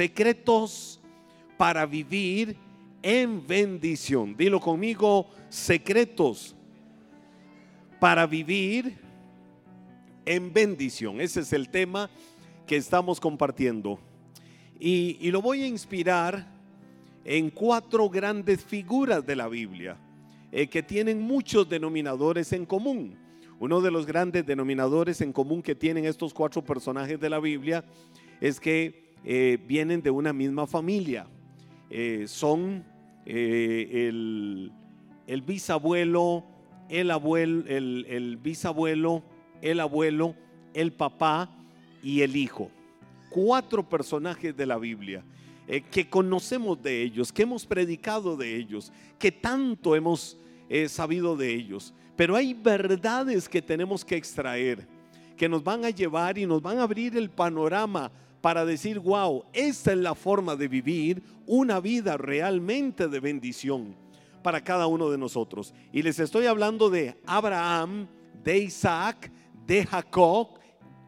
secretos para vivir en bendición. Dilo conmigo, secretos para vivir en bendición. Ese es el tema que estamos compartiendo. Y, lo voy a inspirar en cuatro grandes figuras de la Biblia eh, que tienen muchos denominadores en común. Uno de los grandes denominadores en común que tienen estos cuatro personajes de la Biblia es que eh, vienen de una misma familia. Eh, son el, bisabuelo, el abuelo, el bisabuelo, el abuelo, el papá y el hijo cuatro personajes de la Biblia eh, que conocemos de ellos, que hemos predicado de ellos, que tanto hemos eh, sabido de ellos. Pero hay verdades que tenemos que extraer, que nos van a llevar y nos van a abrir el panorama para decir, wow, esta es la forma de vivir una vida realmente de bendición para cada uno de nosotros. Y les estoy hablando de Abraham, de Isaac, de Jacob,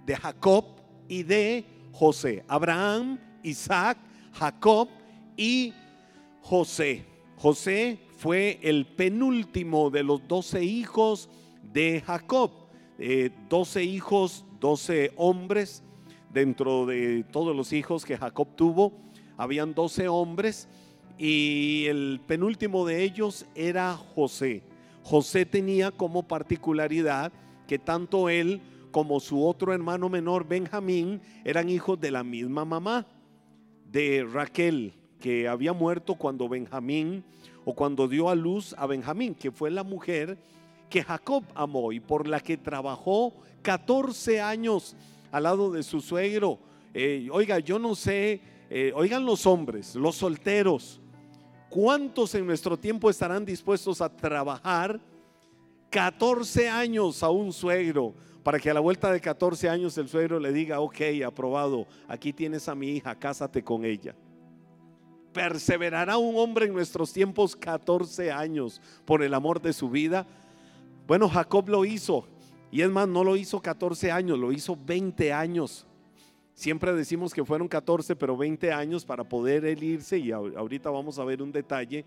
de Jacob y de José. Abraham, Isaac, Jacob y José. José fue el penúltimo de los doce hijos de Jacob. Eh, doce hijos, doce hombres. Dentro de todos los hijos que Jacob tuvo, habían doce hombres y el penúltimo de ellos era José. José tenía como particularidad que tanto él como su otro hermano menor, Benjamín, eran hijos de la misma mamá, de Raquel, que había muerto cuando Benjamín, o cuando dio a luz a Benjamín, que fue la mujer que Jacob amó y por la que trabajó 14 años al lado de su suegro. Eh, oiga, yo no sé, eh, oigan los hombres, los solteros, ¿cuántos en nuestro tiempo estarán dispuestos a trabajar 14 años a un suegro? para que a la vuelta de 14 años el suegro le diga, ok, aprobado, aquí tienes a mi hija, cásate con ella. ¿Perseverará un hombre en nuestros tiempos 14 años por el amor de su vida? Bueno, Jacob lo hizo. Y es más, no lo hizo 14 años, lo hizo 20 años. Siempre decimos que fueron 14, pero 20 años para poder él irse. Y ahorita vamos a ver un detalle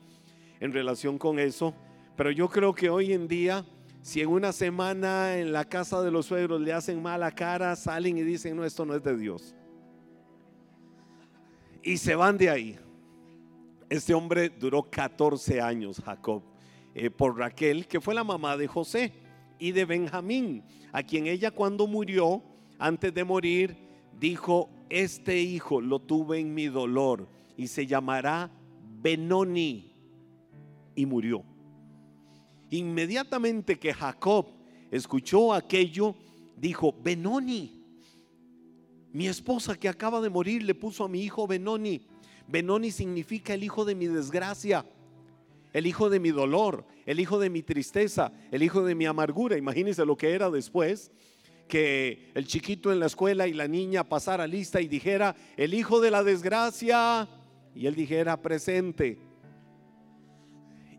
en relación con eso. Pero yo creo que hoy en día si en una semana en la casa de los suegros le hacen mala cara, salen y dicen, no, esto no es de Dios. Y se van de ahí. Este hombre duró 14 años, Jacob, eh, por Raquel, que fue la mamá de José y de Benjamín, a quien ella cuando murió, antes de morir, dijo, este hijo lo tuve en mi dolor y se llamará Benoni. Y murió. Inmediatamente que Jacob escuchó aquello, dijo, Benoni, mi esposa que acaba de morir le puso a mi hijo Benoni. Benoni significa el hijo de mi desgracia, el hijo de mi dolor, el hijo de mi tristeza, el hijo de mi amargura. Imagínense lo que era después que el chiquito en la escuela y la niña pasara lista y dijera, el hijo de la desgracia, y él dijera presente.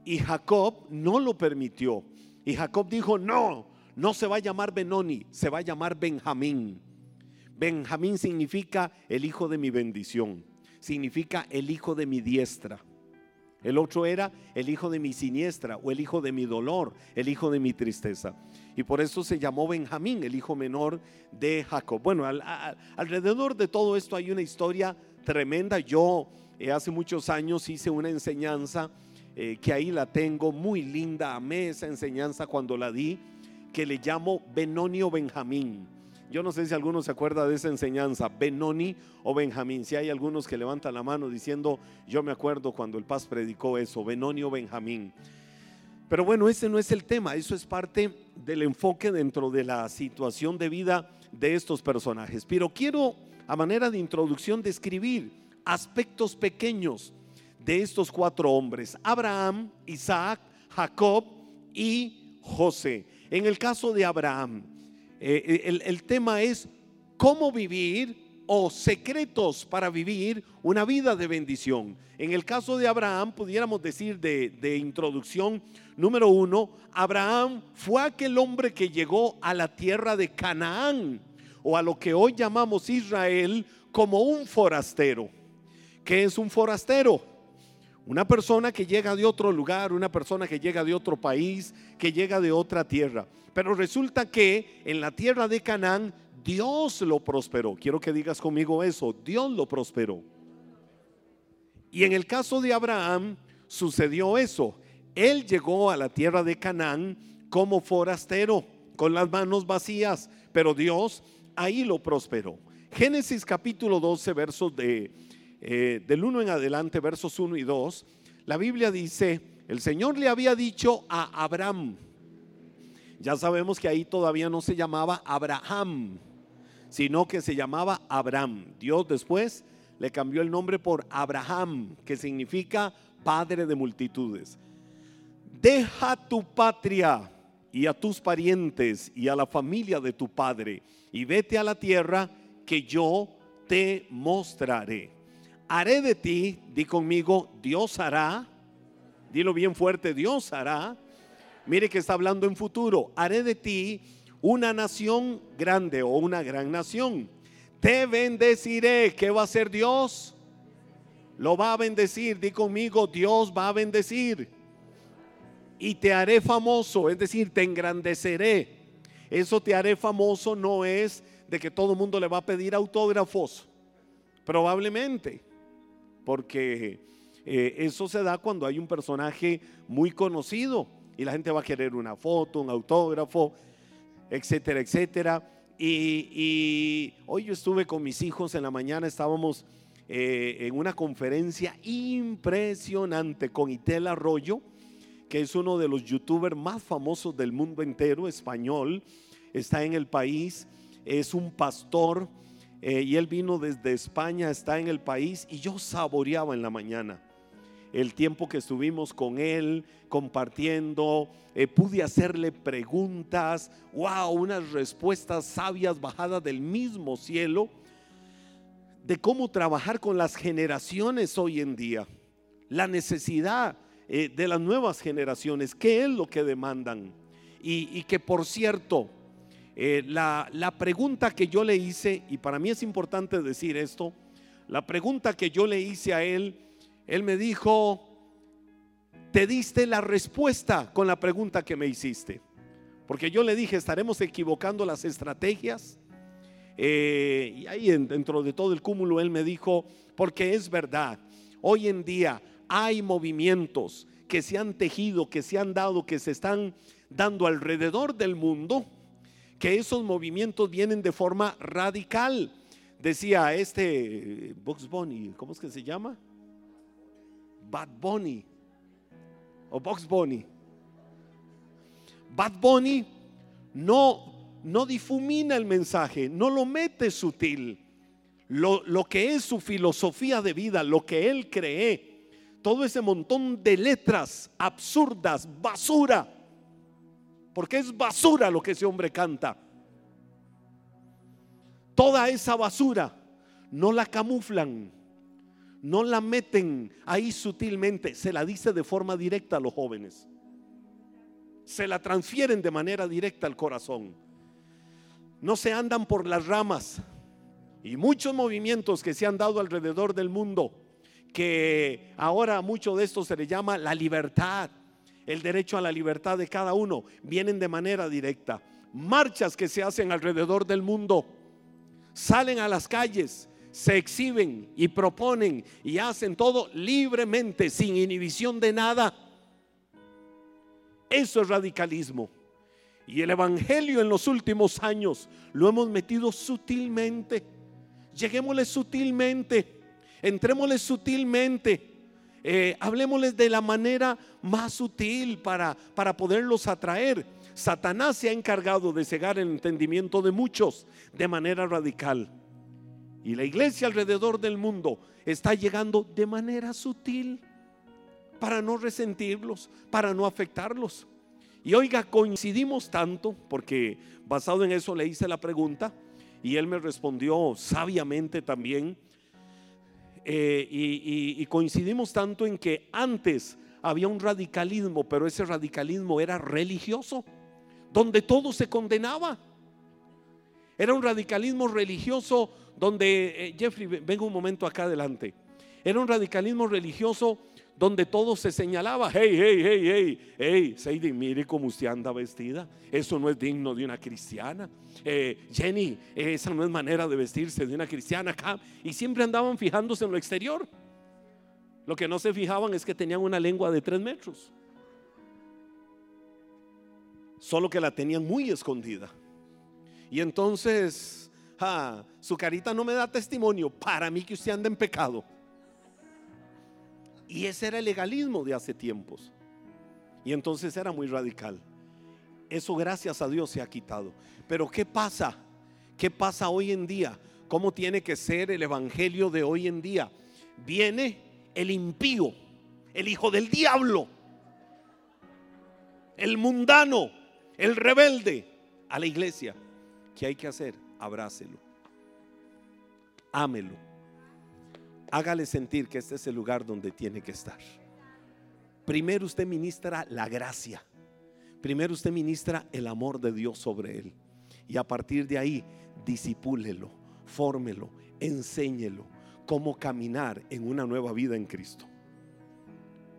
Y Jacob no lo permitió. Y Jacob dijo, no, no se va a llamar Benoni, se va a llamar Benjamín. Benjamín significa el hijo de mi bendición, significa el hijo de mi diestra. El otro era el hijo de mi siniestra o el hijo de mi dolor, el hijo de mi tristeza. Y por eso se llamó Benjamín, el hijo menor de Jacob. Bueno, alrededor de todo esto hay una historia tremenda. Yo eh, hace muchos años hice una enseñanza eh, que ahí la tengo, muy linda, amé esa enseñanza cuando la di, que le llamo Benoni Benjamín. Yo no sé si alguno se acuerda de esa enseñanza, Benoni o Benjamín. Si hay algunos que levantan la mano diciendo, yo me acuerdo cuando el Paz predicó eso, Benoni o Benjamín. Pero bueno, ese no es el tema, eso es parte del enfoque dentro de la situación de vida de estos personajes. Pero quiero, a manera de introducción, describir aspectos pequeños de estos cuatro hombres, Abraham, Isaac, Jacob y José. En el caso de Abraham, eh, eh, el, tema es cómo vivir o secretos para vivir una vida de bendición. En el caso de Abraham, pudiéramos decir de, de, introducción, número uno, Abraham fue aquel hombre que llegó a la tierra de Canaán o a lo que hoy llamamos Israel como un forastero. ¿Qué es un forastero? Una persona que llega de otro lugar, una persona que llega de otro país, que llega de otra tierra. Pero resulta que en la tierra de Canaán Dios lo prosperó. Quiero que digas conmigo eso, Dios lo prosperó. Y en el caso de Abraham sucedió eso. Él llegó a la tierra de Canaán como forastero, con las manos vacías, pero Dios ahí lo prosperó. Génesis capítulo 12, versos de, eh, del 1 en adelante, versos 1 y 2, la Biblia dice, el Señor le había dicho a Abraham, ya sabemos que ahí todavía no se llamaba Abraham, sino que se llamaba Abraham. Dios después le cambió el nombre por Abraham, que significa padre de multitudes. Deja tu patria y a tus parientes y a la familia de tu padre y vete a la tierra que yo te mostraré. Haré de ti, di conmigo, Dios hará, dilo bien fuerte, Dios hará. Mire que está hablando en futuro, haré de ti una nación grande o una gran nación. Te bendeciré. ¿Qué va a hacer Dios? Lo va a bendecir. Di conmigo, Dios va a bendecir. Y te haré famoso, es decir, te engrandeceré. Eso te haré famoso no es de que todo el mundo le va a pedir autógrafos. Probablemente. Porque eh, eso se da cuando hay un personaje muy conocido y la gente va a querer una foto, un autógrafo etcétera, etcétera. Y, hoy yo estuve con mis hijos en la mañana, estábamos eh, en una conferencia impresionante con Itel Arroyo, que es uno de los youtubers más famosos del mundo entero, español, está en el país, es un pastor eh, y él vino desde España, está en el país y yo saboreaba en la mañana el tiempo que estuvimos con él compartiendo, eh, pude hacerle preguntas, wow, unas respuestas sabias bajadas del mismo cielo de cómo trabajar con las generaciones hoy en día, la necesidad eh, de las nuevas generaciones, qué es lo que demandan. Y, que por cierto, eh, la, la pregunta que yo le hice, y para mí es importante decir esto, la pregunta que yo le hice a él, él me dijo, te diste la respuesta con la pregunta que me hiciste. Porque yo le dije, estaremos equivocando las estrategias. Eh, y ahí dentro de todo el cúmulo él me dijo, porque es verdad, hoy en día hay movimientos que se han tejido, que se han dado, que se están dando alrededor del mundo, que esos movimientos vienen de forma radical. Decía este Box Bunny, ¿cómo es que se llama? Bad Bunny o Box Bunny. Bad Bunny no, no difumina el mensaje, no lo mete sutil. Lo, lo que es su filosofía de vida, lo que él cree, todo ese montón de letras absurdas, basura, porque es basura lo que ese hombre canta. Toda esa basura no la camuflan, no la meten ahí sutilmente, se la dice de forma directa a los jóvenes. Se la transfieren de manera directa al corazón. No se andan por las ramas. Y muchos movimientos que se han dado alrededor del mundo, que ahora mucho de esto se le llama la libertad, el derecho a la libertad de cada uno, vienen de manera directa. Marchas que se hacen alrededor del mundo, salen a las calles, se exhiben y proponen y hacen todo libremente, sin inhibición de nada. Eso es radicalismo. Y el Evangelio en los últimos años lo hemos metido sutilmente. Lleguémosle sutilmente, entrémosle sutilmente. Eh, hablemosles de la manera más sutil para, para poderlos atraer. Satanás se ha encargado de cegar el entendimiento de muchos de manera radical. Y la iglesia alrededor del mundo está llegando de manera sutil para no resentirlos, para no afectarlos. Y oiga, coincidimos tanto, porque basado en eso le hice la pregunta y él me respondió sabiamente también. Eh, y, y coincidimos tanto en que antes había un radicalismo, pero ese radicalismo era religioso, donde todo se condenaba. Era un radicalismo religioso donde, eh, Jeffrey, venga un momento acá adelante. era un radicalismo religioso donde todo se señalaba, hey, hey, hey, hey, hey, Sadie, mire cómo usted anda vestida, eso no es digno de una cristiana. Eh, Jenny, esa no es manera de vestirse de una cristiana acá. Y siempre andaban fijándose en lo exterior. Lo que no se fijaban es que tenían una lengua de tres metros. Solo que la tenían muy escondida. Y entonces, su carita no me da testimonio para mí que usted anda en pecado. Y ese era el legalismo de hace tiempos. Y entonces era muy radical. Eso gracias a Dios se ha quitado. Pero ¿qué pasa? ¿Qué pasa hoy en día? ¿Cómo tiene que ser el evangelio de hoy en día? Viene el impío, el hijo del diablo, el mundano, el rebelde a la iglesia. ¿Qué hay que hacer? Abrácelo. Ámelo hágale sentir que este es el lugar donde tiene que estar. Primero usted ministra la gracia. Primero usted ministra el amor de Dios sobre él. Y a partir de ahí, disipúlelo, fórmelo, enséñelo cómo caminar en una nueva vida en Cristo.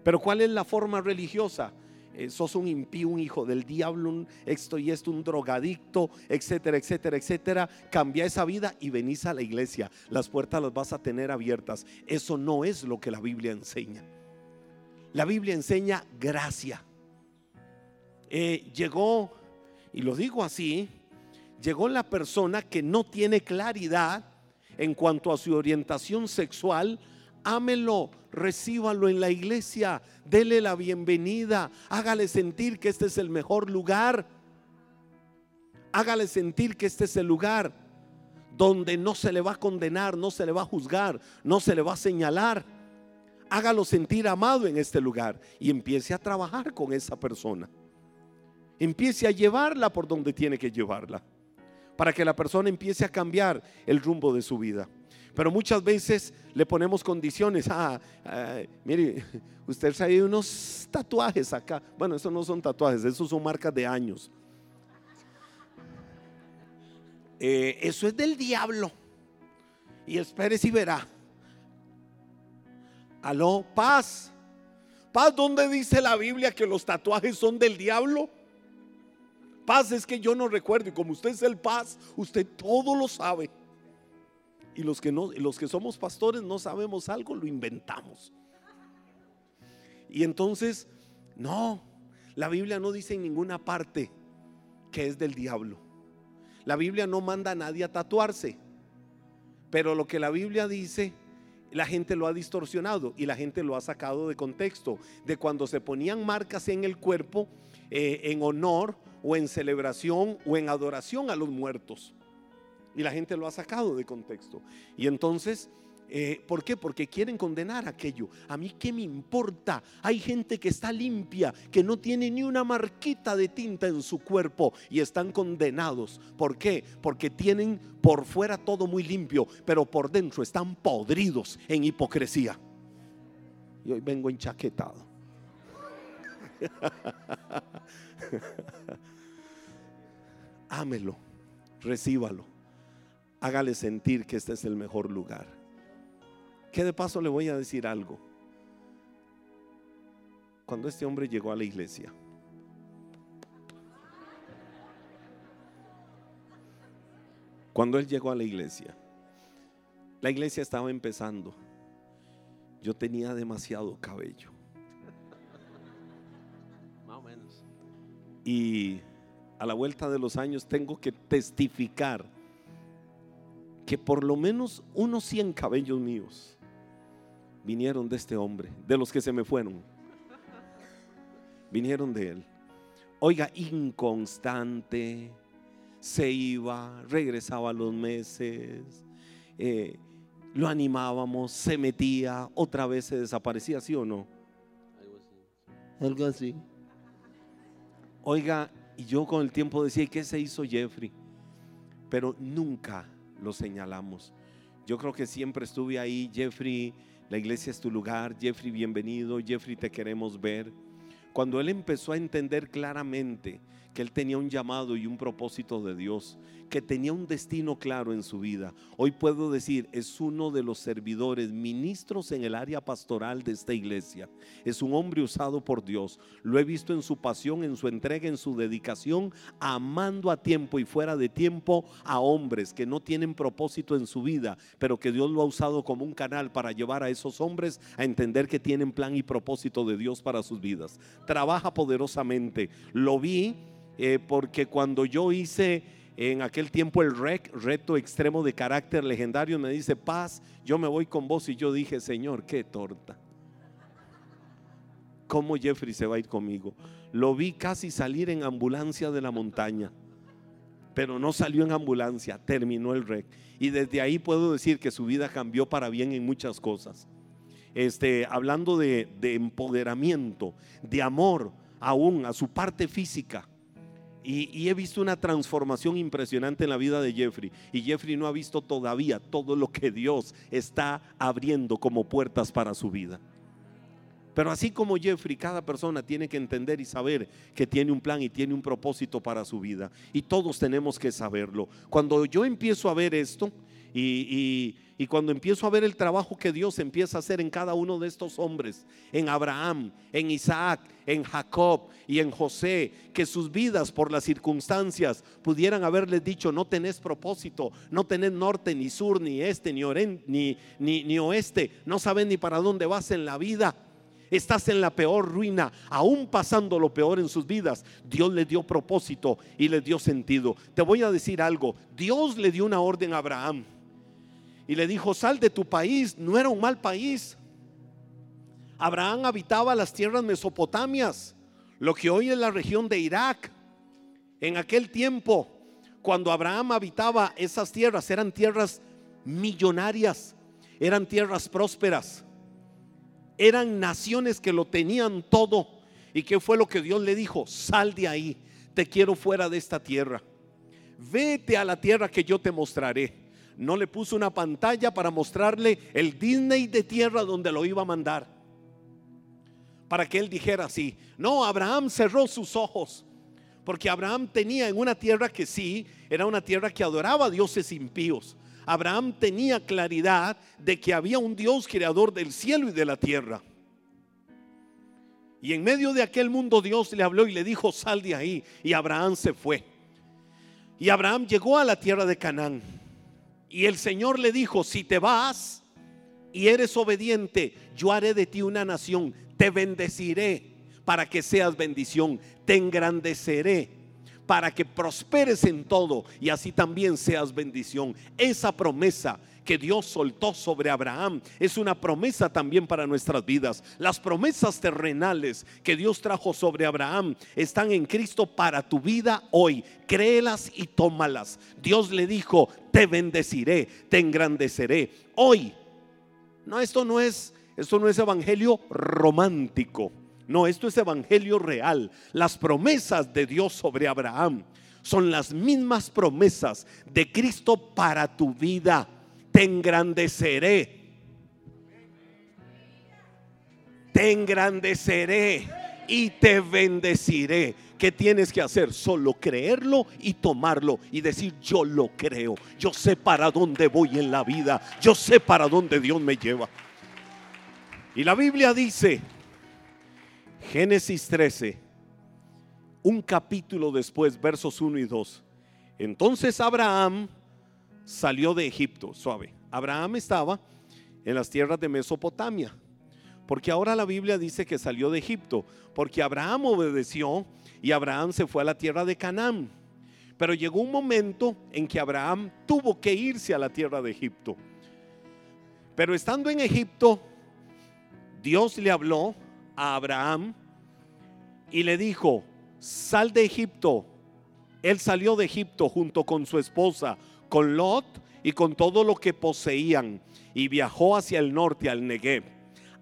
Pero ¿cuál es la forma religiosa? Eh, sos un impío, un hijo del diablo, un esto y esto, un drogadicto, etcétera, etcétera, etcétera. Cambia esa vida y venís a la iglesia. Las puertas las vas a tener abiertas. Eso no es lo que la Biblia enseña. La Biblia enseña gracia. Eh, llegó, y lo digo así, llegó la persona que no tiene claridad en cuanto a su orientación sexual, ámelo, recíbalo en la iglesia, dele la bienvenida, hágale sentir que este es el mejor lugar. Hágale sentir que este es el lugar donde no se le va a condenar, no se le va a juzgar, no se le va a señalar. Hágalo sentir amado en este lugar y empiece a trabajar con esa persona. Empiece a llevarla por donde tiene que llevarla, para que la persona empiece a cambiar el rumbo de su vida. Pero muchas veces le ponemos condiciones. Ah, ah mire, usted trae unos tatuajes acá. Bueno, esos no son tatuajes, esos son marcas de años. Eh, eso es del diablo. Y espere si verá. Aló, paz. Paz, ¿dónde dice la Biblia que los tatuajes son del diablo? Paz es que yo no recuerdo. Y como usted es el paz, usted todo lo sabe y los que, no, los que somos pastores no sabemos algo, lo inventamos. Y entonces, no, la Biblia no dice en ninguna parte que es del diablo. La Biblia no manda a nadie a tatuarse. Pero lo que la Biblia dice, la gente lo ha distorsionado y la gente lo ha sacado de contexto. De cuando se ponían marcas en el cuerpo eh, en honor o en celebración o en adoración a los muertos. Y la gente lo ha sacado de contexto. Y entonces, eh, ¿por qué? Porque quieren condenar aquello. A mí qué me importa. Hay gente que está limpia, que no tiene ni una marquita de tinta en su cuerpo y están condenados. ¿Por qué? Porque tienen por fuera todo muy limpio, pero por dentro están podridos en hipocresía. Y hoy vengo enchaquetado. Ámelo, recíbalo hágale sentir que este es el mejor lugar. Que de paso le voy a decir algo. Cuando este hombre llegó a la iglesia, cuando él llegó a la iglesia, la iglesia estaba empezando. Yo tenía demasiado cabello. Y a la vuelta de los años tengo que testificar que por lo menos unos 100 cabellos míos vinieron de este hombre, de los que se me fueron. Vinieron de él. Oiga, inconstante, se iba, regresaba a los meses, eh, lo animábamos, se metía, otra vez se desaparecía, ¿sí o no? Algo así. Algo así. Oiga, y yo con el tiempo decía, ¿qué se hizo Jeffrey? Pero nunca lo señalamos. Yo creo que siempre estuve ahí, Jeffrey, la iglesia es tu lugar, Jeffrey, bienvenido, Jeffrey, te queremos ver. cuando él empezó a entender claramente que él tenía un llamado y un propósito de Dios, que tenía un destino claro en su vida. Hoy puedo decir, es uno de los servidores, ministros en el área pastoral de esta iglesia. Es un hombre usado por Dios. Lo he visto en su pasión, en su entrega, en su dedicación, amando a tiempo y fuera de tiempo a hombres que no tienen propósito en su vida, pero que Dios lo ha usado como un canal para llevar a esos hombres a entender que tienen plan y propósito de Dios para sus vidas. Trabaja poderosamente. Lo vi eh, porque cuando yo hice en aquel tiempo el REC, reto extremo de carácter legendario, me dice, paz, yo me voy con vos y yo dije, Señor, qué torta. ¿Cómo Jeffrey se va a ir conmigo? Lo vi casi salir en ambulancia de la montaña, pero no salió en ambulancia, terminó el REC. Y desde ahí puedo decir que su vida cambió para bien en muchas cosas. Este, hablando de, de empoderamiento, de amor aún a su parte física y, he visto una transformación impresionante en la vida de Jeffrey. Y Jeffrey no ha visto todavía todo lo que Dios está abriendo como puertas para su vida. Pero así como Jeffrey, cada persona tiene que entender y saber que tiene un plan y tiene un propósito para su vida. Y todos tenemos que saberlo. Cuando yo empiezo a ver esto, y, cuando empiezo a ver el trabajo que Dios empieza a hacer en cada uno de estos hombres, en Abraham, en Isaac, en Jacob y en José, que sus vidas por las circunstancias pudieran haberles dicho, no tenés propósito, no tenés norte, ni sur, ni este, ni, ni, oeste, no sabes ni para dónde vas en la vida. Estás en la peor ruina, aún pasando lo peor en sus vidas. Dios le dio propósito y le dio sentido. Te voy a decir algo. Dios le dio una orden a Abraham y le dijo, sal de tu país, no era un mal país. Abraham habitaba las tierras mesopotamias, lo que hoy es la región de Irak. En aquel tiempo, cuando Abraham habitaba esas tierras, eran tierras millonarias, eran tierras prósperas, eran naciones que lo tenían todo. ¿Y qué fue lo que Dios le dijo? Sal de ahí, te quiero fuera de esta tierra. Vete a la tierra que yo te mostraré no le puso una pantalla para mostrarle el Disney de tierra donde lo iba a mandar. Para que él dijera así. No, Abraham cerró sus ojos. Porque Abraham tenía en una tierra que sí, era una tierra que adoraba a dioses impíos. Abraham tenía claridad de que había un Dios creador del cielo y de la tierra. Y en medio de aquel mundo Dios le habló y le dijo, sal de ahí. Y Abraham se fue. Y Abraham llegó a la tierra de Canaán. Y el Señor le dijo, si te vas y eres obediente, yo haré de ti una nación, te bendeciré para que seas bendición, te engrandeceré para que prosperes en todo y así también seas bendición. Esa promesa que Dios soltó sobre Abraham es una promesa también para nuestras vidas. Las promesas terrenales que Dios trajo sobre Abraham están en Cristo para tu vida hoy. Créelas y tómalas. Dios le dijo, te bendeciré, te engrandeceré. Hoy, no, esto no es, esto no es evangelio romántico. No, esto es evangelio real. Las promesas de Dios sobre Abraham son las mismas promesas de Cristo para tu vida te engrandeceré. Te engrandeceré y te bendeciré. ¿Qué tienes que hacer? Solo creerlo y tomarlo y decir, yo lo creo. Yo sé para dónde voy en la vida. Yo sé para dónde Dios me lleva. Y la Biblia dice, Génesis 13, un capítulo después, versos 1 y 2. Entonces Abraham salió de Egipto, suave. Abraham estaba en las tierras de Mesopotamia, porque ahora la Biblia dice que salió de Egipto, porque Abraham obedeció y Abraham se fue a la tierra de Canaán. Pero llegó un momento en que Abraham tuvo que irse a la tierra de Egipto. Pero estando en Egipto, Dios le habló a Abraham y le dijo, sal de Egipto. Él salió de Egipto junto con su esposa, con Lot y con todo lo que poseían y viajó hacia el norte, al Negev.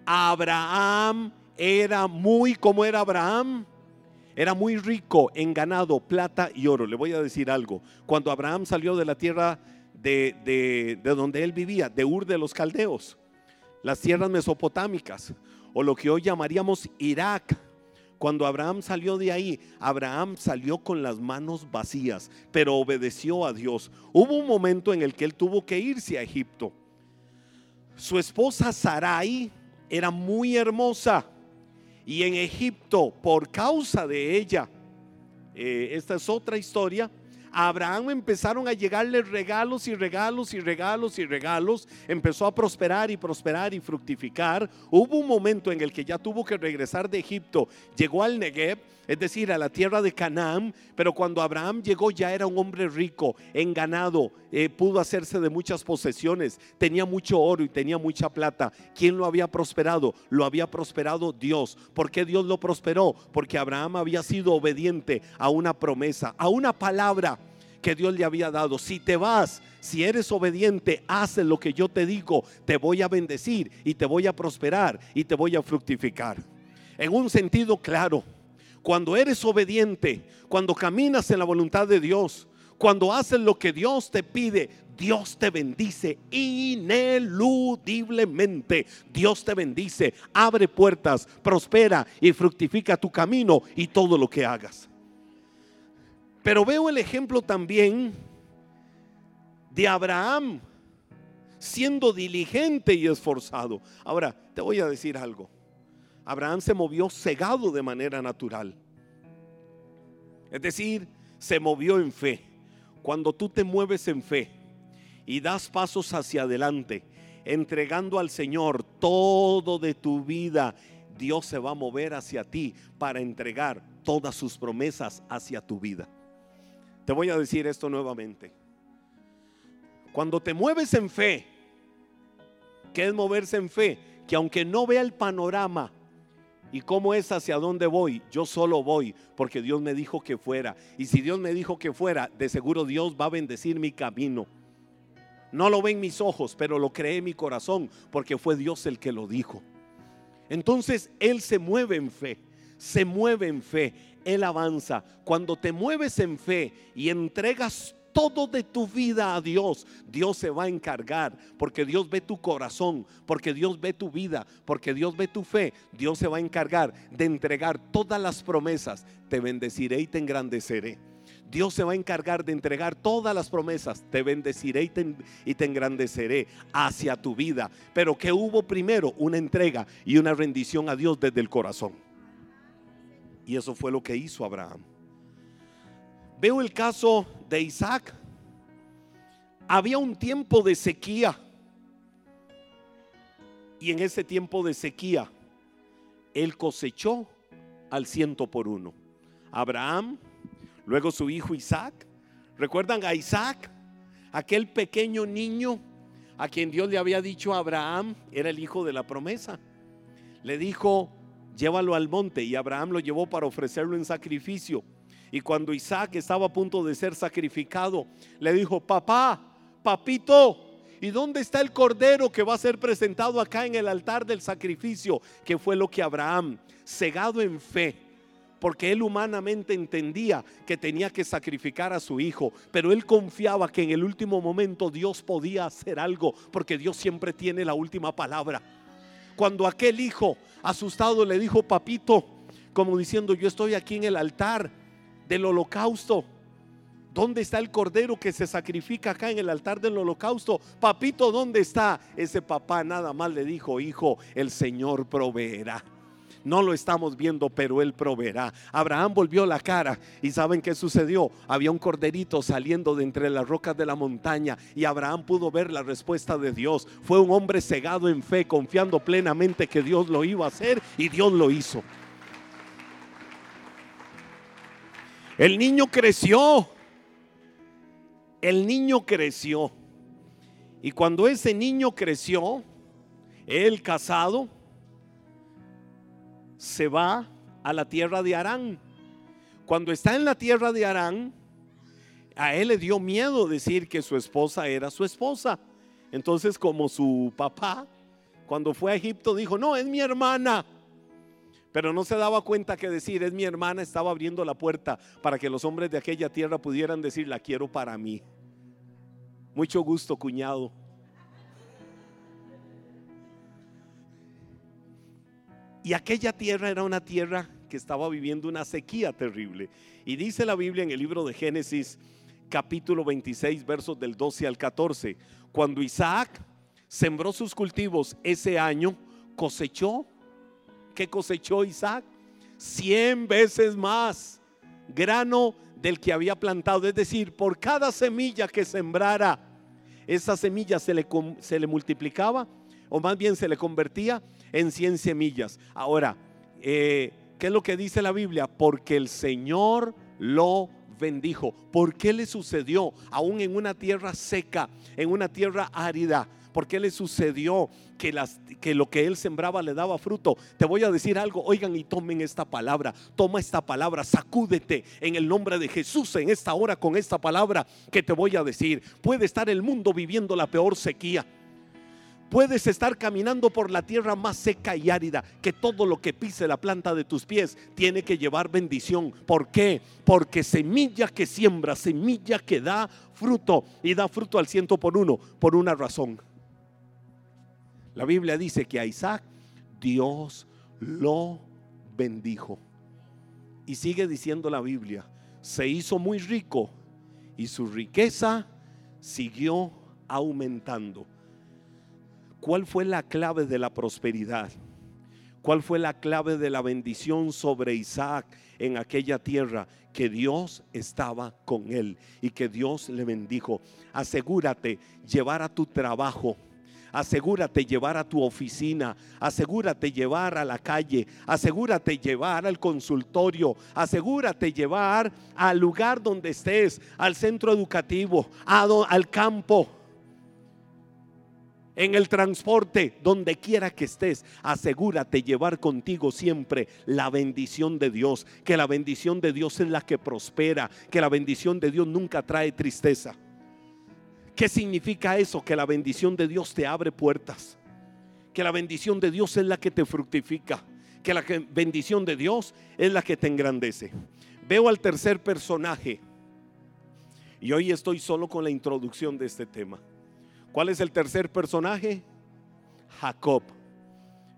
Abraham era muy, como era Abraham? Era muy rico en ganado, plata y oro. Le voy a decir algo. Cuando Abraham salió de la tierra de, de, donde él vivía, de Ur de los Caldeos, las tierras mesopotámicas, o lo que hoy llamaríamos Irak, Cuando Abraham salió de ahí, Abraham salió con las manos vacías, pero obedeció a Dios. Hubo un momento en el que él tuvo que irse a Egipto. Su esposa Sarai era muy hermosa y en Egipto, por causa de ella, eh, esta es otra historia, a Abraham empezaron a llegarle regalos y regalos y regalos y regalos. Empezó a prosperar y prosperar y fructificar. Hubo un momento en el que ya tuvo que regresar de Egipto. Llegó al Negev, es decir, a la tierra de Canaán. Pero cuando Abraham llegó ya era un hombre rico, en ganado, eh, pudo hacerse de muchas posesiones. Tenía mucho oro y tenía mucha plata. ¿Quién lo había prosperado? Lo había prosperado Dios. ¿Por qué Dios lo prosperó? Porque Abraham había sido obediente a una promesa, a una palabra que Dios le había dado. Si te vas, si eres obediente, haces lo que yo te digo, te voy a bendecir y te voy a prosperar y te voy a fructificar. En un sentido claro, cuando eres obediente, cuando caminas en la voluntad de Dios, cuando haces lo que Dios te pide, Dios te bendice ineludiblemente. Dios te bendice, abre puertas, prospera y fructifica tu camino y todo lo que hagas. Pero veo el ejemplo también de Abraham siendo diligente y esforzado. Ahora, te voy a decir algo. Abraham se movió cegado de manera natural. Es decir, se movió en fe. Cuando tú te mueves en fe y das pasos hacia adelante, entregando al Señor todo de tu vida, Dios se va a mover hacia ti para entregar todas sus promesas hacia tu vida. Te voy a decir esto nuevamente. Cuando te mueves en fe, ¿qué es moverse en fe? Que aunque no vea el panorama y cómo es hacia dónde voy, yo solo voy porque Dios me dijo que fuera. Y si Dios me dijo que fuera, de seguro Dios va a bendecir mi camino. No lo ven mis ojos, pero lo cree mi corazón porque fue Dios el que lo dijo. Entonces Él se mueve en fe, se mueve en fe. Él avanza. Cuando te mueves en fe y entregas todo de tu vida a Dios, Dios se va a encargar, porque Dios ve tu corazón, porque Dios ve tu vida, porque Dios ve tu fe, Dios se va a encargar de entregar todas las promesas. Te bendeciré y te engrandeceré. Dios se va a encargar de entregar todas las promesas. Te bendeciré y te, y te, engrandeceré hacia tu vida. Pero que hubo primero una entrega y una rendición a Dios desde el corazón. Y eso fue lo que hizo Abraham. Veo el caso de Isaac. Había un tiempo de sequía. Y en ese tiempo de sequía, él cosechó al ciento por uno. Abraham, luego su hijo Isaac. ¿Recuerdan a Isaac? Aquel pequeño niño a quien Dios le había dicho a Abraham, era el hijo de la promesa. Le dijo, llévalo al monte. Y Abraham lo llevó para ofrecerlo en sacrificio. Y cuando Isaac estaba a punto de ser sacrificado, le dijo, papá, papito, ¿y dónde está el cordero que va a ser presentado acá en el altar del sacrificio? Que fue lo que Abraham, cegado en fe, porque él humanamente entendía que tenía que sacrificar a su hijo, pero él confiaba que en el último momento Dios podía hacer algo, porque Dios siempre tiene la última palabra. Cuando aquel hijo asustado le dijo, papito, como diciendo, yo estoy aquí en el altar del holocausto. ¿Dónde está el cordero que se sacrifica acá en el altar del holocausto? Papito, ¿dónde está? Ese papá nada más le dijo, hijo, el Señor proveerá. No lo estamos viendo, pero Él proveerá. Abraham volvió la cara y ¿saben qué sucedió? Había un corderito saliendo de entre las rocas de la montaña y Abraham pudo ver la respuesta de Dios. Fue un hombre cegado en fe, confiando plenamente que Dios lo iba a hacer y Dios lo hizo. El niño creció. El niño creció. Y cuando ese niño creció, él casado, se va a la tierra de Arán. Cuando está en la tierra de Arán, a él le dio miedo decir que su esposa era su esposa. Entonces, como su papá, cuando fue a Egipto, dijo, no, es mi hermana. Pero no se daba cuenta que decir es mi hermana estaba abriendo la puerta para que los hombres de aquella tierra pudieran decir la quiero para mí. Mucho gusto, cuñado. Y aquella tierra era una tierra que estaba viviendo una sequía terrible. Y dice la Biblia en el libro de Génesis capítulo 26 versos del 12 al 14, cuando Isaac sembró sus cultivos ese año, cosechó. ¿Qué cosechó Isaac? Cien veces más grano del que había plantado. Es decir, por cada semilla que sembrara, esa semilla se le, se le multiplicaba, o más bien se le convertía en 100 semillas. Ahora, eh, ¿qué es lo que dice la Biblia? Porque el Señor lo bendijo. ¿Por qué le sucedió aún en una tierra seca, en una tierra árida? ¿Por qué le sucedió que, las, que lo que él sembraba le daba fruto? Te voy a decir algo, oigan y tomen esta palabra, toma esta palabra, sacúdete en el nombre de Jesús en esta hora con esta palabra que te voy a decir. Puede estar el mundo viviendo la peor sequía. Puedes estar caminando por la tierra más seca y árida, que todo lo que pise la planta de tus pies tiene que llevar bendición. ¿Por qué? Porque semilla que siembra, semilla que da fruto y da fruto al ciento por uno, por una razón. La Biblia dice que a Isaac Dios lo bendijo. Y sigue diciendo la Biblia, se hizo muy rico y su riqueza siguió aumentando. ¿Cuál fue la clave de la prosperidad? ¿Cuál fue la clave de la bendición sobre Isaac en aquella tierra? Que Dios estaba con él y que Dios le bendijo. Asegúrate llevar a tu trabajo asegúrate llevar a tu oficina, asegúrate llevar a la calle, asegúrate llevar al consultorio, asegúrate llevar al lugar donde estés, al centro educativo, al campo en el transporte, donde quiera que estés, asegúrate llevar contigo siempre la bendición de Dios, que la bendición de Dios es la que prospera, que la bendición de Dios nunca trae tristeza. ¿Qué significa eso? Que la bendición de Dios te abre puertas. Que la bendición de Dios es la que te fructifica. Que la bendición de Dios es la que te engrandece. Veo al tercer personaje. Y hoy estoy solo con la introducción de este tema. ¿Cuál es el tercer personaje? Jacob.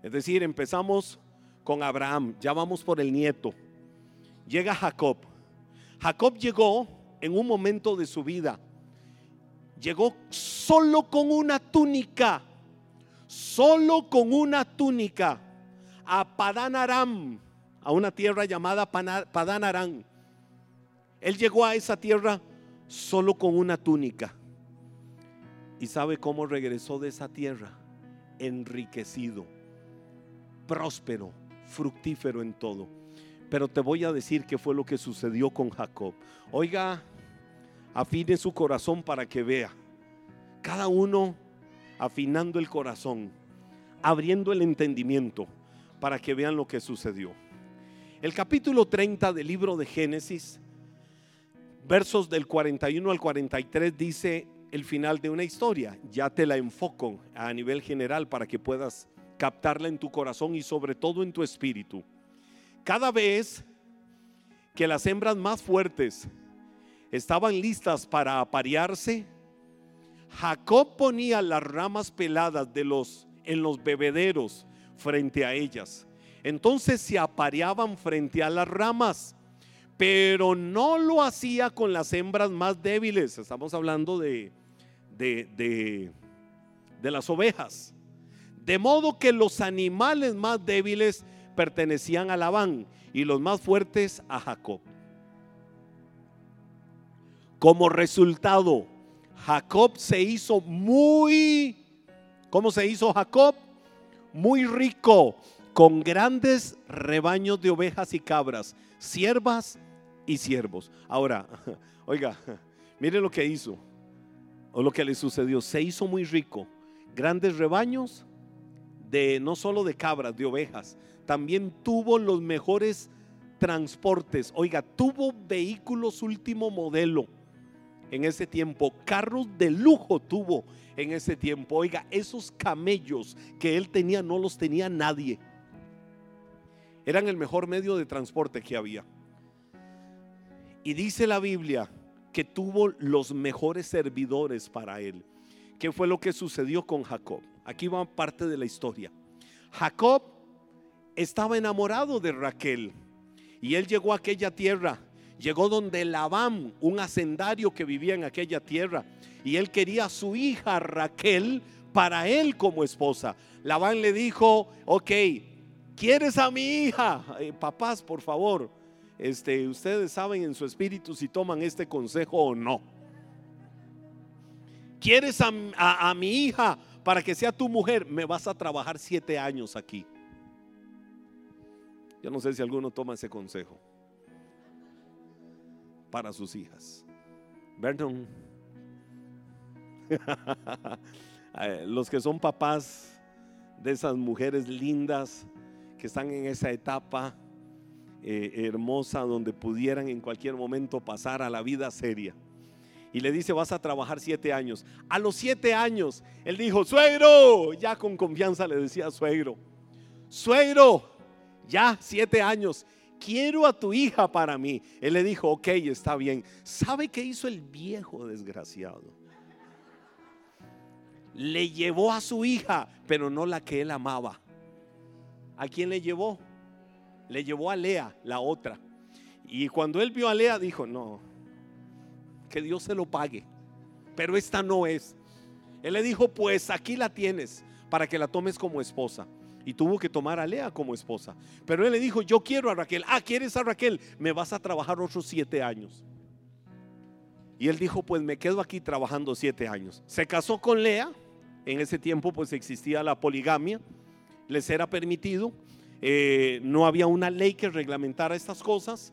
Es decir, empezamos con Abraham. Ya vamos por el nieto. Llega Jacob. Jacob llegó en un momento de su vida llegó solo con una túnica, solo con una túnica a Padán Aram, a una tierra llamada Padán Aram. Él llegó a esa tierra solo con una túnica. ¿Y sabe cómo regresó de esa tierra? Enriquecido, próspero, fructífero en todo. Pero te voy a decir qué fue lo que sucedió con Jacob. Oiga, afine su corazón para que vea. Cada uno afinando el corazón, abriendo el entendimiento para que vean lo que sucedió. El capítulo 30 del libro de Génesis, versos del 41 al 43 dice el final de una historia. Ya te la enfoco a nivel general para que puedas captarla en tu corazón y sobre todo en tu espíritu. Cada vez que las hembras más fuertes estaban listas para aparearse, Jacob ponía las ramas peladas de los en los bebederos frente a ellas. Entonces se apareaban frente a las ramas, pero no lo hacía con las hembras más débiles. Estamos hablando de, de, de, de las ovejas. De modo que los animales más débiles pertenecían a Labán y los más fuertes a Jacob. Como resultado, Jacob se hizo muy, ¿cómo se hizo Jacob? Muy rico, con grandes rebaños de ovejas y cabras, siervas y siervos. Ahora, oiga, mire lo que hizo, o lo que le sucedió. Se hizo muy rico, grandes rebaños de no solo de cabras, de ovejas, también tuvo los mejores transportes. Oiga, tuvo vehículos último modelo en ese tiempo, carros de lujo tuvo en ese tiempo. Oiga, esos camellos que él tenía no los tenía nadie. Eran el mejor medio de transporte que había. Y dice la Biblia que tuvo los mejores servidores para él. ¿Qué fue lo que sucedió con Jacob? Aquí va parte de la historia. Jacob estaba enamorado de Raquel. Y él llegó a aquella tierra, llegó donde Labán, un hacendario que vivía en aquella tierra, y él quería a su hija Raquel para él como esposa. Labán le dijo, ok, ¿quieres a mi hija? Eh, papás, por favor, este, ustedes saben en su espíritu si toman este consejo o no. ¿Quieres a, a mi hija para que sea tu mujer? Me vas a trabajar siete años aquí. Yo no sé si alguno toma ese consejo para sus hijas. Vernon. Eh, los que son papás de esas mujeres lindas que están en esa etapa eh, hermosa donde pudieran en cualquier momento pasar a la vida seria. Y le dice, vas a trabajar siete años. A los siete años, él dijo, suegro, ya con confianza le decía suegro, suegro, ya siete años, quiero a tu hija para mí. Él le dijo, ok, está bien. ¿Sabe qué hizo el viejo desgraciado? Le llevó a su hija, pero no la que él amaba. ¿A quién le llevó? Le llevó a Lea, la otra. Y cuando él vio a Lea, dijo, no, que Dios se lo pague. Pero esta no es. Él le dijo, pues aquí la tienes para que la tomes como esposa y tuvo que tomar a Lea como esposa. Pero él le dijo, yo quiero a Raquel. Ah, ¿quieres a Raquel? Me vas a trabajar otros siete años. Y él dijo, pues me quedo aquí trabajando siete años. Se casó con Lea. En ese tiempo pues existía la poligamia. Les era permitido. Eh, no había una ley que reglamentara estas cosas.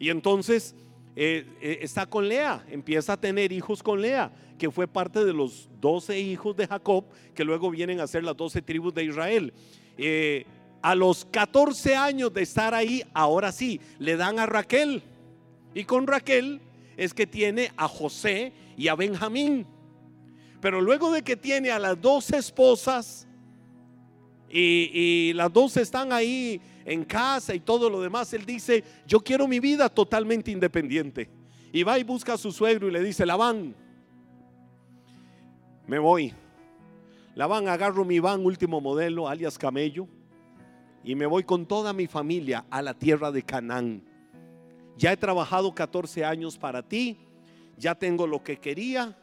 Y entonces eh, eh, está con Lea, empieza a tener hijos con Lea, que fue parte de los doce hijos de Jacob, que luego vienen a ser las doce tribus de Israel. Eh, a los 14 años de estar ahí, ahora sí, le dan a Raquel. Y con Raquel es que tiene a José y a Benjamín. Pero luego de que tiene a las dos esposas y, y, las dos están ahí en casa y todo lo demás, él dice, yo quiero mi vida totalmente independiente. Y va y busca a su suegro y le dice, Labán, me voy. La van, agarro mi van último modelo, alias camello, y me voy con toda mi familia a la tierra de Canaán. Ya he trabajado 14 años para ti, ya tengo lo que quería,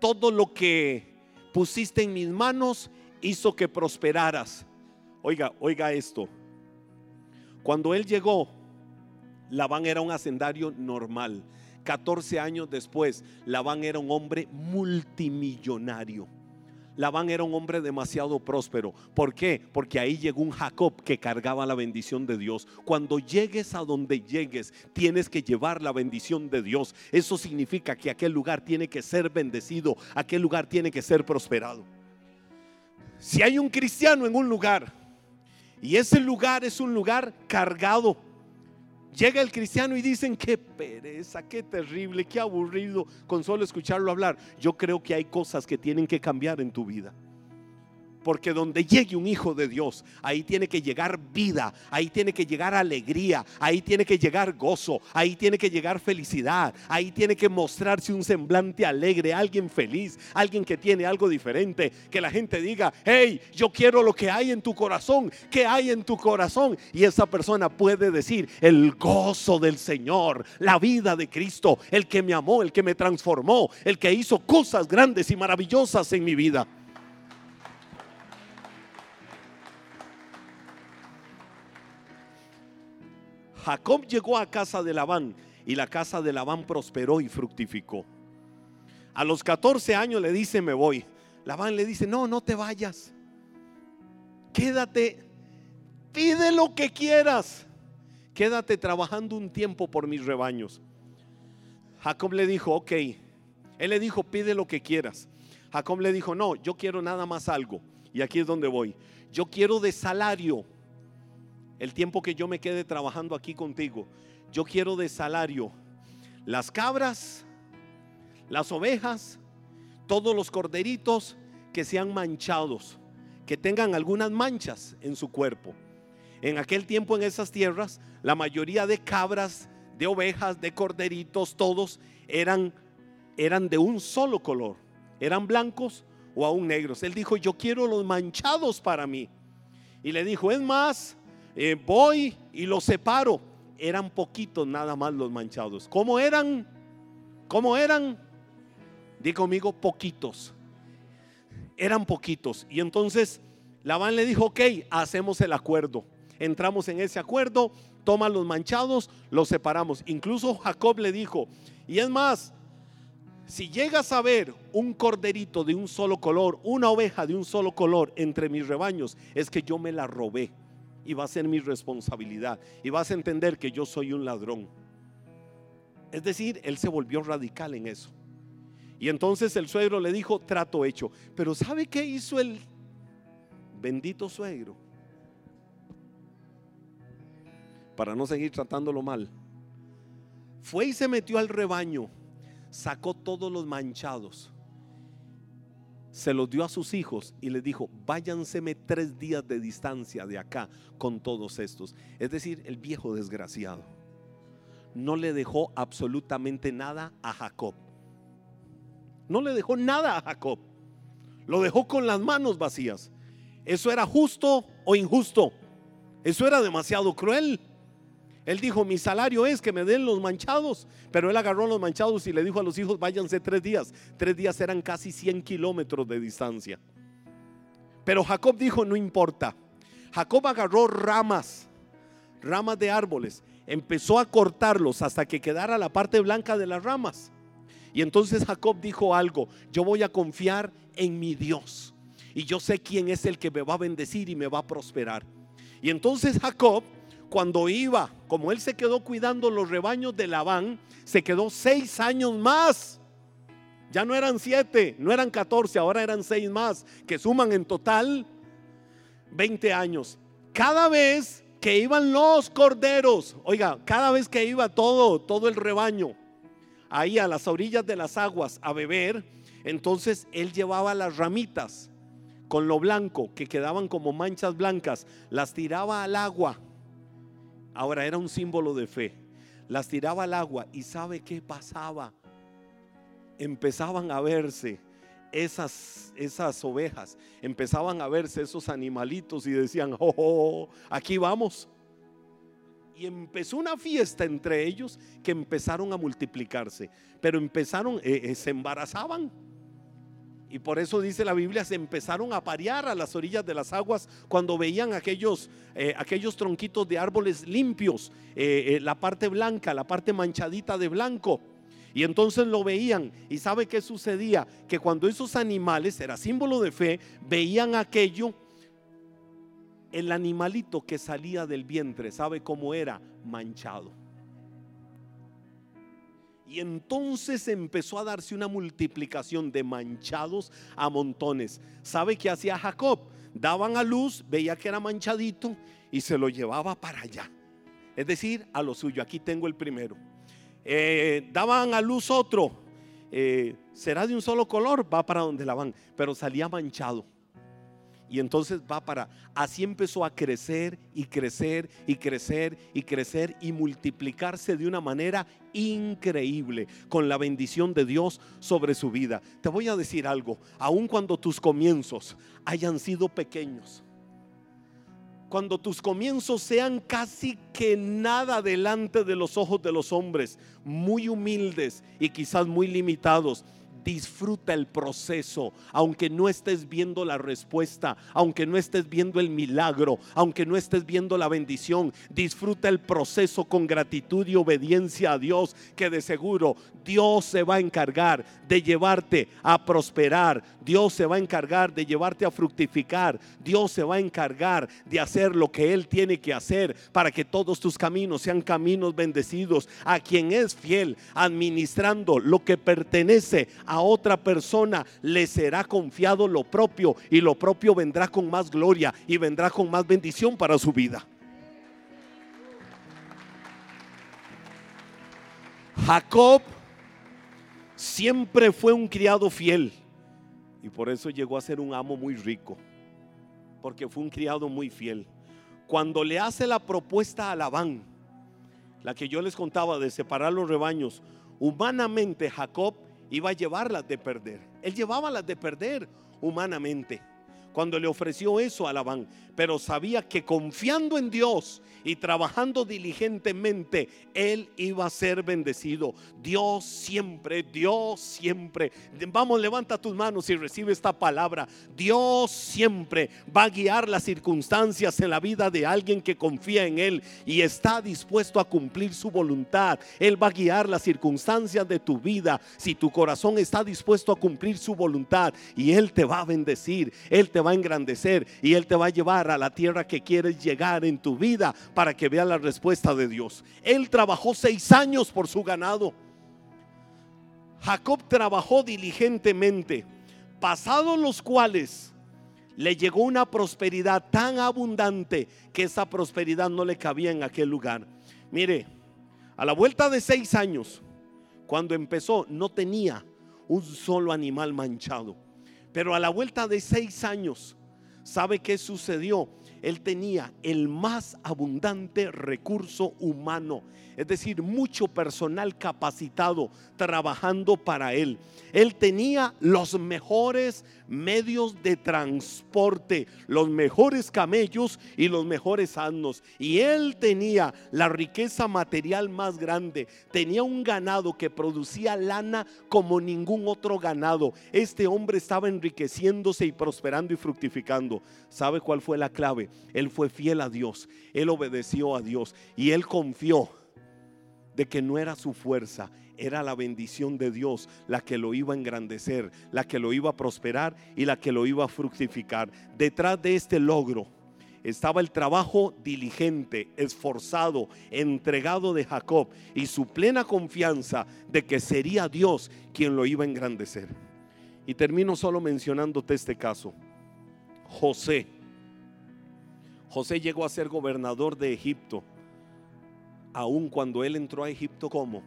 todo lo que pusiste en mis manos hizo que prosperaras. Oiga, oiga esto. Cuando él llegó, Labán era un hacendario normal. 14 años después, Labán era un hombre multimillonario. Labán era un hombre demasiado próspero. ¿Por qué? Porque ahí llegó un Jacob que cargaba la bendición de Dios. Cuando llegues a donde llegues, tienes que llevar la bendición de Dios. Eso significa que aquel lugar tiene que ser bendecido, aquel lugar tiene que ser prosperado. Si hay un cristiano en un lugar y ese lugar es un lugar cargado, Llega el cristiano y dicen, qué pereza, qué terrible, qué aburrido con solo escucharlo hablar. Yo creo que hay cosas que tienen que cambiar en tu vida. Porque donde llegue un hijo de Dios, ahí tiene que llegar vida, ahí tiene que llegar alegría, ahí tiene que llegar gozo, ahí tiene que llegar felicidad, ahí tiene que mostrarse un semblante alegre, alguien feliz, alguien que tiene algo diferente, que la gente diga, hey, yo quiero lo que hay en tu corazón, ¿qué hay en tu corazón? Y esa persona puede decir, el gozo del Señor, la vida de Cristo, el que me amó, el que me transformó, el que hizo cosas grandes y maravillosas en mi vida. Jacob llegó a casa de Labán y la casa de Labán prosperó y fructificó. A los 14 años le dice, me voy. Labán le dice, no, no te vayas. Quédate, pide lo que quieras. Quédate trabajando un tiempo por mis rebaños. Jacob le dijo, ok. Él le dijo, pide lo que quieras. Jacob le dijo, no, yo quiero nada más algo. Y aquí es donde voy. Yo quiero de salario el tiempo que yo me quede trabajando aquí contigo, yo quiero de salario las cabras, las ovejas, todos los corderitos que sean manchados, que tengan algunas manchas en su cuerpo. En aquel tiempo en esas tierras, la mayoría de cabras, de ovejas, de corderitos, todos eran eran de un solo color, eran blancos o aún negros. Él dijo, "Yo quiero los manchados para mí." Y le dijo, "Es más, eh, voy y los separo eran poquitos nada más los manchados. ¿Cómo eran? ¿Cómo eran? Di conmigo, poquitos. Eran poquitos. Y entonces Labán le dijo, ok, hacemos el acuerdo. Entramos en ese acuerdo, toma los manchados, los separamos. Incluso Jacob le dijo, y es más, si llegas a ver un corderito de un solo color, una oveja de un solo color entre mis rebaños, es que yo me la robé y va a ser mi responsabilidad y vas a entender que yo soy un ladrón. Es decir, él se volvió radical en eso. Y entonces el suegro le dijo, trato hecho. Pero ¿sabe qué hizo el bendito suegro? Para no seguir tratándolo mal. Fue y se metió al rebaño sacó todos los manchados, se los dio a sus hijos y les dijo, váyanseme tres días de distancia de acá con todos estos. Es decir, el viejo desgraciado no le dejó absolutamente nada a Jacob. No le dejó nada a Jacob. Lo dejó con las manos vacías. ¿Eso era justo o injusto? Eso era demasiado cruel. Él dijo, mi salario es que me den los manchados. Pero él agarró los manchados y le dijo a los hijos, váyanse tres días. Tres días eran casi 100 kilómetros de distancia. Pero Jacob dijo, no importa. Jacob agarró ramas, ramas de árboles. Empezó a cortarlos hasta que quedara la parte blanca de las ramas. Y entonces Jacob dijo algo, yo voy a confiar en mi Dios. Y yo sé quién es el que me va a bendecir y me va a prosperar. Y entonces Jacob cuando iba, como él se quedó cuidando los rebaños de Labán, se quedó seis años más. Ya no eran siete, no eran catorce, ahora eran seis más, que suman en total 20 años. Cada vez que iban los corderos, oiga, cada vez que iba todo, todo el rebaño, ahí a las orillas de las aguas a beber, entonces él llevaba las ramitas con lo blanco, que quedaban como manchas blancas, las tiraba al agua Ahora era un símbolo de fe. Las tiraba al agua y ¿sabe qué pasaba? Empezaban a verse esas, esas ovejas, empezaban a verse esos animalitos y decían, oh, oh, aquí vamos. Y empezó una fiesta entre ellos que empezaron a multiplicarse, pero empezaron, eh, eh, se embarazaban y por eso dice la Biblia, se empezaron a parear a las orillas de las aguas cuando veían aquellos, eh, aquellos tronquitos de árboles limpios, eh, eh, la parte blanca, la parte manchadita de blanco. Y entonces lo veían. ¿Y sabe qué sucedía? Que cuando esos animales, era símbolo de fe, veían aquello, el animalito que salía del vientre, ¿sabe cómo era? Manchado. Y entonces empezó a darse una multiplicación de manchados a montones. ¿Sabe qué hacía Jacob? Daban a luz, veía que era manchadito y se lo llevaba para allá. Es decir, a lo suyo. Aquí tengo el primero. Eh, daban a luz otro. Eh, será de un solo color, va para donde la van. Pero salía manchado y entonces va para, así empezó a crecer y crecer y crecer y crecer y multiplicarse de una manera increíble con la bendición de Dios sobre su vida. Te voy a decir algo, aun cuando tus comienzos hayan sido pequeños, cuando tus comienzos sean casi que nada delante de los ojos de los hombres, muy humildes y quizás muy limitados, disfruta el proceso, aunque no estés viendo la respuesta, aunque no estés viendo el milagro, aunque no estés viendo la bendición, disfruta el proceso con gratitud y obediencia a Dios, que de seguro Dios se va a encargar de llevarte a prosperar, Dios se va a encargar de llevarte a fructificar, Dios se va a encargar de hacer lo que Él tiene que hacer para que todos tus caminos sean caminos bendecidos, a quien es fiel, administrando lo que pertenece a a otra persona le será confiado lo propio y lo propio vendrá con más gloria y vendrá con más bendición para su vida. Jacob siempre fue un criado fiel y por eso llegó a ser un amo muy rico, porque fue un criado muy fiel. Cuando le hace la propuesta a Labán, la que yo les contaba de separar los rebaños, humanamente Jacob iba a llevarlas de perder. Él llevaba las de perder humanamente. cuando le ofreció eso a Labán, pero sabía que confiando en Dios y trabajando diligentemente, él iba a ser bendecido. Dios siempre, Dios siempre. Vamos, levanta tus manos y recibe esta palabra. Dios siempre va a guiar las circunstancias en la vida de alguien que confía en Él y está dispuesto a cumplir su voluntad. Él va a guiar las circunstancias de tu vida si tu corazón está dispuesto a cumplir su voluntad y Él te va a bendecir, Él te va a engrandecer y Él te va a llevar a la tierra que quieres llegar en tu vida para que vea la respuesta de Dios. Él trabajó seis años por su ganado. Jacob trabajó diligentemente, pasados los cuales le llegó una prosperidad tan abundante que esa prosperidad no le cabía en aquel lugar. Mire, a la vuelta de seis años, cuando empezó, no tenía un solo animal manchado. Pero a la vuelta de seis años, ¿sabe qué sucedió? él tenía el más abundante recurso humano, es decir, mucho personal capacitado trabajando para él. Él tenía los mejores medios de transporte, los mejores camellos y los mejores asnos. Y él tenía la riqueza material más grande. Tenía un ganado que producía lana como ningún otro ganado. Este hombre estaba enriqueciéndose y prosperando y fructificando. ¿Sabe cuál fue la clave? Él fue fiel a Dios. Él obedeció a Dios y él confió de que no era su fuerza, era la bendición de Dios la que lo iba a engrandecer, la que lo iba a prosperar y la que lo iba a fructificar. Detrás de este logro estaba el trabajo diligente, esforzado, entregado de Jacob y su plena confianza de que sería Dios quien lo iba a engrandecer. Y termino solo mencionándote este caso. José. José llegó a ser gobernador de Egipto aun cuando él entró a Egipto como.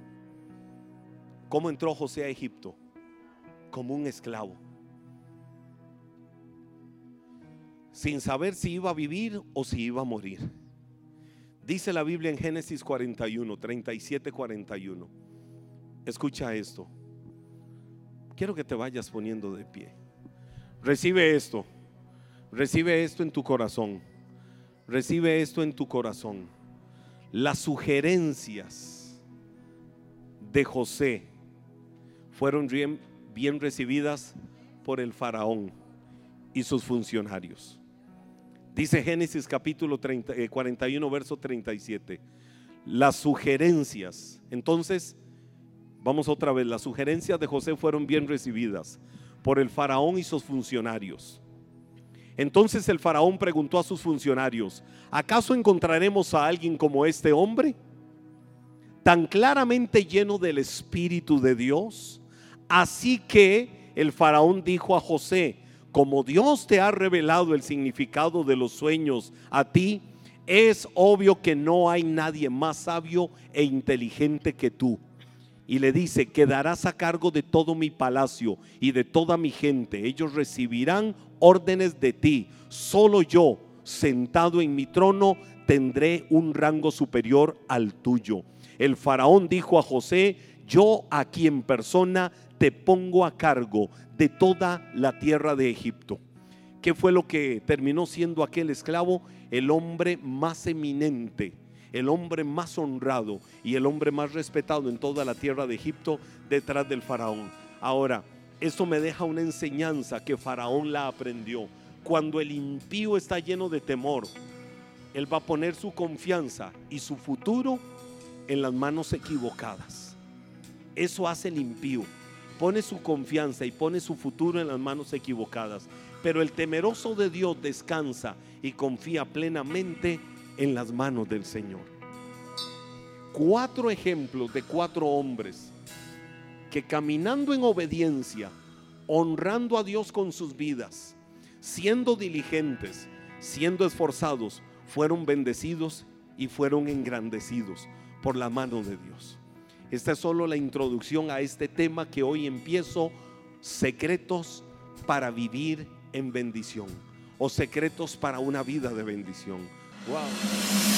¿Cómo entró José a Egipto? Como un esclavo. Sin saber si iba a vivir o si iba a morir. Dice la Biblia en Génesis 41, 37, 41. Escucha esto. Quiero que te vayas poniendo de pie. Recibe esto. Recibe esto en tu corazón. Recibe esto en tu corazón las sugerencias de José fueron bien, recibidas por el faraón y sus funcionarios. Dice Génesis capítulo 41, eh, verso 37. Las sugerencias, entonces, vamos otra vez, las sugerencias de José fueron bien recibidas por el faraón y sus funcionarios. Entonces el faraón preguntó a sus funcionarios, ¿acaso encontraremos a alguien como este hombre? Tan claramente lleno del Espíritu de Dios. Así que el faraón dijo a José, como Dios te ha revelado el significado de los sueños a ti, es obvio que no hay nadie más sabio e inteligente que tú y le dice, quedarás a cargo de todo mi palacio y de toda mi gente. Ellos recibirán órdenes de ti. Solo yo, sentado en mi trono, tendré un rango superior al tuyo. El faraón dijo a José, yo aquí en persona te pongo a cargo de toda la tierra de Egipto. ¿Qué fue lo que terminó siendo aquel esclavo? El hombre más eminente el hombre más honrado y el hombre más respetado en toda la tierra de Egipto detrás del faraón. Ahora, esto me deja una enseñanza que faraón la aprendió. Cuando el impío está lleno de temor, él va a poner su confianza y su futuro en las manos equivocadas. Eso hace el impío. Pone su confianza y pone su futuro en las manos equivocadas. Pero el temeroso de Dios descansa y confía plenamente en las manos del Señor. Cuatro ejemplos de cuatro hombres que caminando en obediencia, honrando a Dios con sus vidas, siendo diligentes, siendo esforzados, fueron bendecidos y fueron engrandecidos por la mano de Dios. Esta es solo la introducción a este tema que hoy empiezo, secretos para vivir en bendición o secretos para una vida de bendición. Wow.